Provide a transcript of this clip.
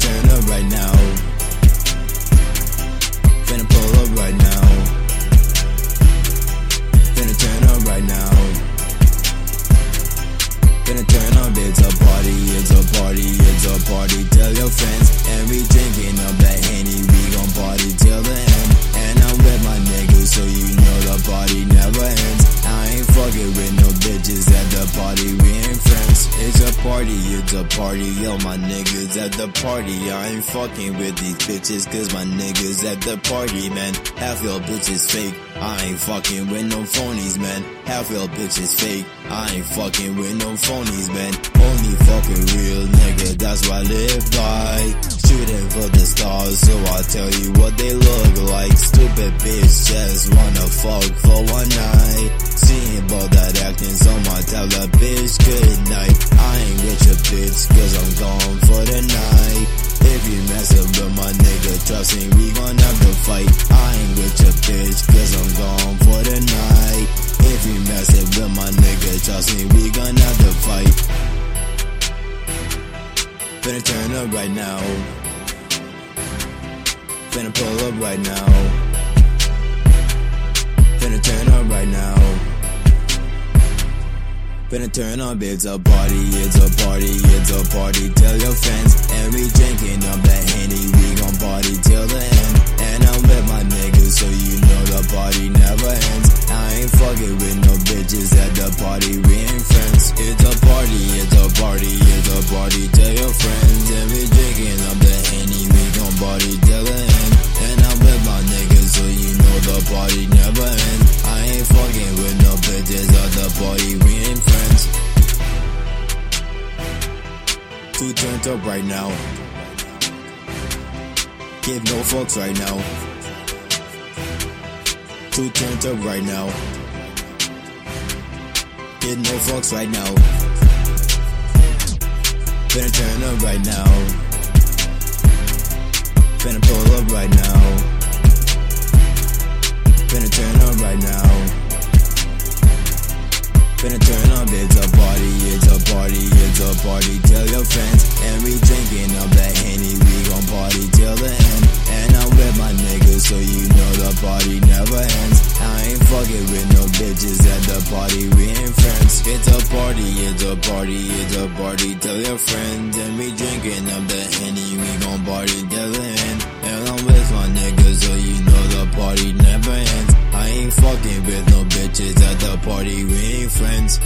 turn up right now. Finna pull up right now. Finna turn up right now. Finna turn up, it's a party, it's a party, it's a party. Tell your friends, and we drinking up that Henny, we gon' party till the end. And I'm with my niggas, so you know the party never ends. I ain't fucking with no bitches at the party, we party, it's a party, yo, my niggas at the party. I ain't fucking with these bitches, cause my niggas at the party, man. Half your bitches fake, I ain't fucking with no phonies, man. Half your bitches fake, I ain't fucking with no phonies, man. Only fucking real nigga, that's what I live by. Shooting for the stars, so I'll tell you what they look like. Stupid bitch just wanna fuck for one night. Seeing about that acting, so I tell a bitch good night. I ain't with your bitch, cause I'm gone for the night. If you mess up with my nigga, trust me, we gon' have to fight. I ain't with your bitch, cause I'm gone for the night. If you mess up with my nigga, trust me, we Finna turn up right now. Finna pull up right now. Finna turn up right now. Finna turn up, it's a party, it's a party, it's a party. Tell your friends, and we drinking up that Henny, we gon' party till the end. And I'm with my niggas, so you know the party never ends. I ain't fucking with no bitches at the party, we ain't friends. It's a party, it's a party, it's a party. Friends, and we drinking up the Henny, we gon' party till the end. And I'm with my niggas, so you know the party never ends. I ain't fucking with no bitches at the party, we ain't friends. Two turned up right now. Give no fucks right now. Two turned up right now. Give no fucks right now. Finna turn up right now. Finna pull up right now. Finna turn up right now. Finna turn up, it's a party, it's a party, it's a party. Tell your friends, and we drinking up that Henny, we gon' party till the end. And I'm with my niggas, so you know the party never ends. I ain't fucking with no bitches at the party, we ain't party, it's a party, it's a party. Tell your friends, and we drinking up the Henny, we gon' party till the end. And I'm with my niggas, so you know the party never ends. I ain't fucking with no bitches at the party, we ain't friends.